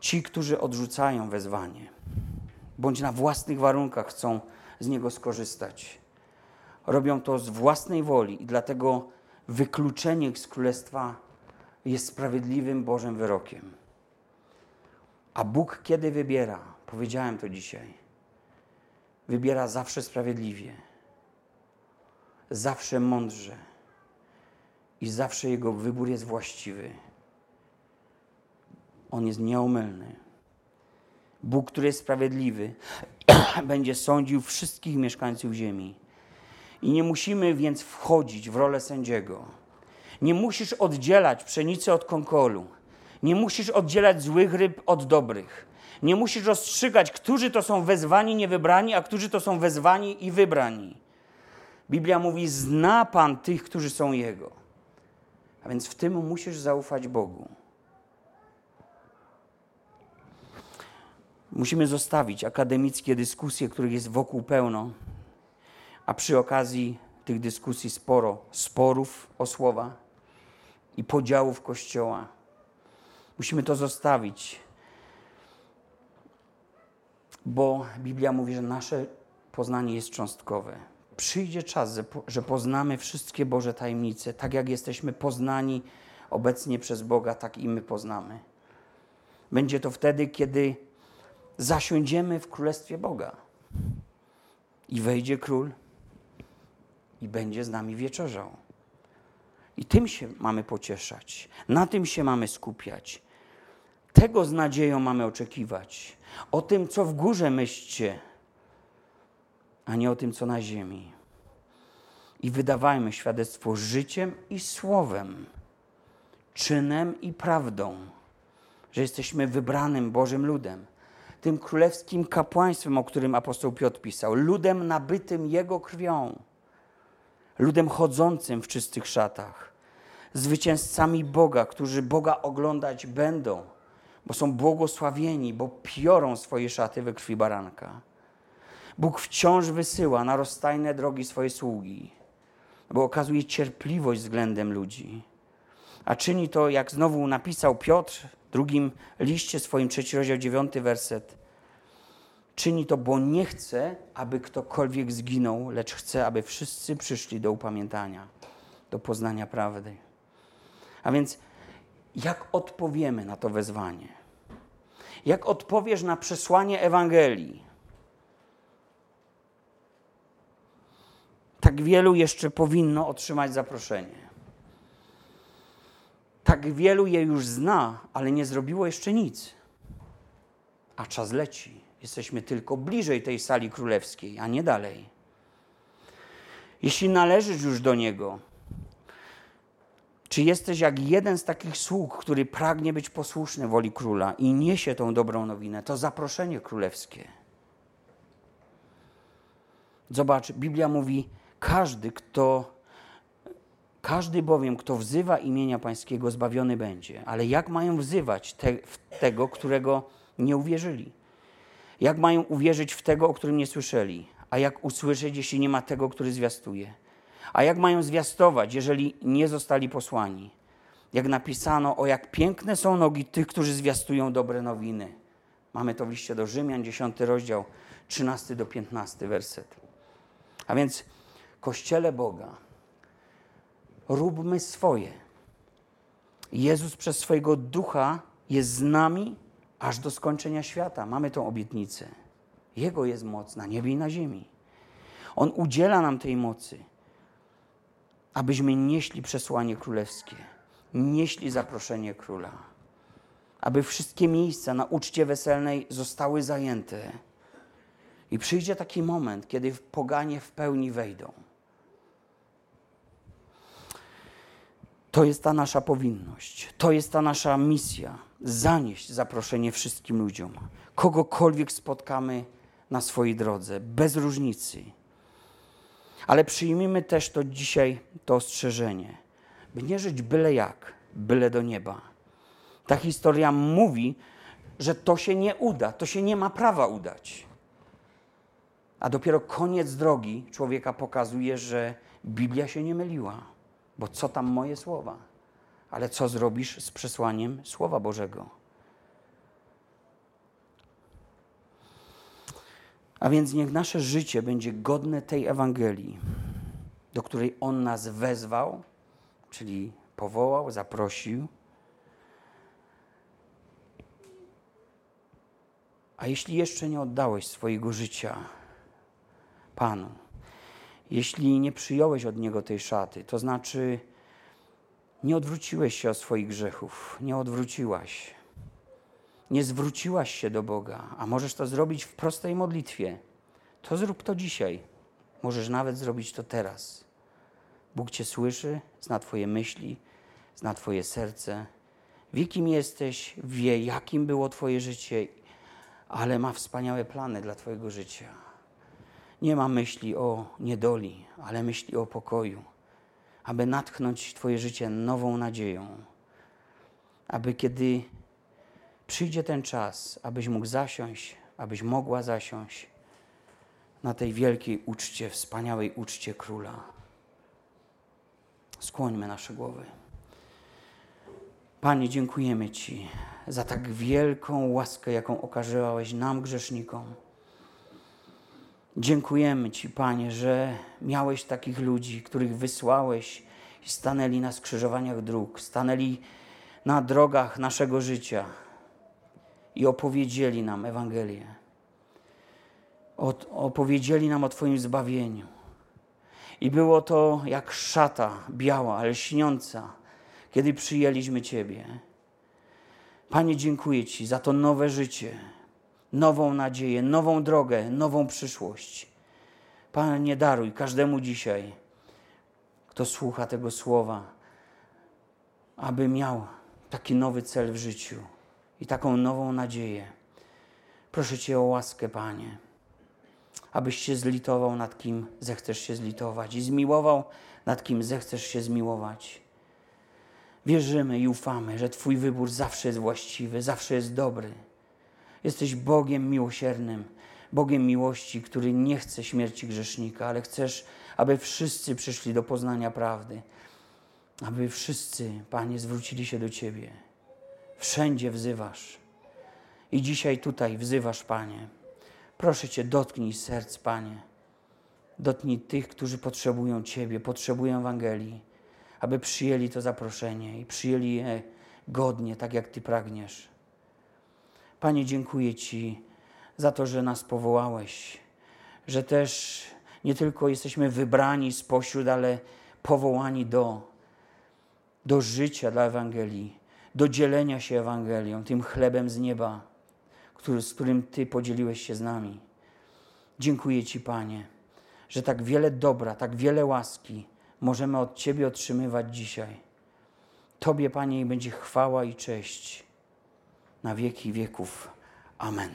Ci, którzy odrzucają wezwanie, bądź na własnych warunkach chcą z niego skorzystać, robią to z własnej woli i dlatego wykluczenie ich z królestwa jest sprawiedliwym Bożym wyrokiem. A Bóg kiedy wybiera, powiedziałem to dzisiaj, wybiera zawsze sprawiedliwie, zawsze mądrze i zawsze Jego wybór jest właściwy. On jest nieomylny. Bóg, który jest sprawiedliwy, [coughs] będzie sądził wszystkich mieszkańców ziemi. I nie musimy więc wchodzić w rolę sędziego. Nie musisz oddzielać pszenicy od konkolu. Nie musisz oddzielać złych ryb od dobrych. Nie musisz rozstrzygać, którzy to są wezwani, niewybrani, a którzy to są wezwani i wybrani. Biblia mówi: Zna Pan tych, którzy są Jego. A więc w tym musisz zaufać Bogu. Musimy zostawić akademickie dyskusje, których jest wokół pełno, a przy okazji tych dyskusji sporo sporów o słowa i podziałów Kościoła. Musimy to zostawić, bo Biblia mówi, że nasze poznanie jest cząstkowe. Przyjdzie czas, że poznamy wszystkie Boże tajemnice, tak jak jesteśmy poznani obecnie przez Boga, tak i my poznamy. Będzie to wtedy, kiedy zasiądziemy w Królestwie Boga i wejdzie król i będzie z nami wieczerzał. I tym się mamy pocieszać, na tym się mamy skupiać. Tego z nadzieją mamy oczekiwać. O tym, co w górze myślcie, a nie o tym, co na ziemi. I wydawajmy świadectwo życiem i słowem, czynem i prawdą, że jesteśmy wybranym Bożym ludem, tym królewskim kapłaństwem, o którym apostoł Piotr pisał, ludem nabytym Jego krwią, ludem chodzącym w czystych szatach, zwycięzcami Boga, którzy Boga oglądać będą bo są błogosławieni, bo piorą swoje szaty we krwi baranka. Bóg wciąż wysyła na rozstajne drogi swoje sługi, bo okazuje cierpliwość względem ludzi. A czyni to, jak znowu napisał Piotr w drugim liście swoim, trzeci rozdział, dziewiąty werset. Czyni to, bo nie chce, aby ktokolwiek zginął, lecz chce, aby wszyscy przyszli do upamiętania, do poznania prawdy. A więc jak odpowiemy na to wezwanie? Jak odpowiesz na przesłanie Ewangelii? Tak wielu jeszcze powinno otrzymać zaproszenie. Tak wielu je już zna, ale nie zrobiło jeszcze nic. A czas leci. Jesteśmy tylko bliżej tej sali królewskiej, a nie dalej. Jeśli należysz już do Niego, czy jesteś jak jeden z takich sług, który pragnie być posłuszny woli króla i niesie tą dobrą nowinę? To zaproszenie królewskie. Zobacz, Biblia mówi: każdy, kto, każdy bowiem, kto wzywa imienia Pańskiego, zbawiony będzie. Ale jak mają wzywać te, tego, którego nie uwierzyli? Jak mają uwierzyć w tego, o którym nie słyszeli? A jak usłyszeć, jeśli nie ma tego, który zwiastuje? A jak mają zwiastować, jeżeli nie zostali posłani? Jak napisano, o jak piękne są nogi tych, którzy zwiastują dobre nowiny. Mamy to w liście do Rzymian, 10 rozdział, 13 do 15 werset. A więc, Kościele Boga, róbmy swoje. Jezus przez swojego ducha jest z nami aż do skończenia świata. Mamy tą obietnicę. Jego jest moc na niebie i na ziemi. On udziela nam tej mocy abyśmy nieśli przesłanie królewskie, nieśli zaproszenie króla, aby wszystkie miejsca na uczcie weselnej zostały zajęte. I przyjdzie taki moment, kiedy poganie w pełni wejdą. To jest ta nasza powinność, to jest ta nasza misja zanieść zaproszenie wszystkim ludziom, kogokolwiek spotkamy na swojej drodze, bez różnicy. Ale przyjmijmy też to dzisiaj, to ostrzeżenie, by nie żyć byle jak, byle do nieba. Ta historia mówi, że to się nie uda, to się nie ma prawa udać. A dopiero koniec drogi człowieka pokazuje, że Biblia się nie myliła. Bo co tam moje słowa? Ale co zrobisz z przesłaniem Słowa Bożego? A więc niech nasze życie będzie godne tej Ewangelii, do której On nas wezwał, czyli powołał, zaprosił. A jeśli jeszcze nie oddałeś swojego życia Panu, jeśli nie przyjąłeś od Niego tej szaty, to znaczy nie odwróciłeś się od swoich grzechów, nie odwróciłaś, nie zwróciłaś się do Boga, a możesz to zrobić w prostej modlitwie, to zrób to dzisiaj. Możesz nawet zrobić to teraz. Bóg Cię słyszy, zna Twoje myśli, zna Twoje serce, wie kim jesteś, wie jakim było Twoje życie, ale ma wspaniałe plany dla Twojego życia. Nie ma myśli o niedoli, ale myśli o pokoju, aby natchnąć Twoje życie nową nadzieją, aby kiedy przyjdzie ten czas, abyś mógł zasiąść, abyś mogła zasiąść na tej wielkiej uczcie, wspaniałej uczcie króla. Skłońmy nasze głowy. Panie, dziękujemy Ci za tak wielką łaskę, jaką okazałeś nam, grzesznikom. Dziękujemy Ci, Panie, że miałeś takich ludzi, których wysłałeś i stanęli na skrzyżowaniach dróg, stanęli na drogach naszego życia i opowiedzieli nam Ewangelię. opowiedzieli nam o Twoim zbawieniu. I było to jak szata biała, ale śniąca, kiedy przyjęliśmy Ciebie. Panie, dziękuję Ci za to nowe życie, nową nadzieję, nową drogę, nową przyszłość. Panie, daruj każdemu dzisiaj, kto słucha tego słowa, aby miał taki nowy cel w życiu i taką nową nadzieję. Proszę Cię o łaskę, Panie, abyś się zlitował nad kim zechcesz się zlitować i zmiłował nad kim zechcesz się zmiłować. Wierzymy i ufamy, że Twój wybór zawsze jest właściwy, zawsze jest dobry. Jesteś Bogiem miłosiernym, Bogiem miłości, który nie chce śmierci grzesznika, ale chcesz, aby wszyscy przyszli do poznania prawdy, aby wszyscy, Panie, zwrócili się do Ciebie. Wszędzie wzywasz. I dzisiaj tutaj wzywasz, Panie. Proszę Cię, dotknij serc, Panie. Dotknij tych, którzy potrzebują Ciebie, potrzebują Ewangelii, aby przyjęli to zaproszenie i przyjęli je godnie, tak jak Ty pragniesz. Panie, dziękuję Ci za to, że nas powołałeś, że też nie tylko jesteśmy wybrani spośród, ale powołani do, do życia dla Ewangelii, do dzielenia się Ewangelią, tym chlebem z nieba, który, z którym Ty podzieliłeś się z nami. Dziękuję Ci, Panie, że tak wiele dobra, tak wiele łaski możemy od Ciebie otrzymywać dzisiaj. Tobie, Panie, będzie chwała i cześć na wieki wieków. Amen.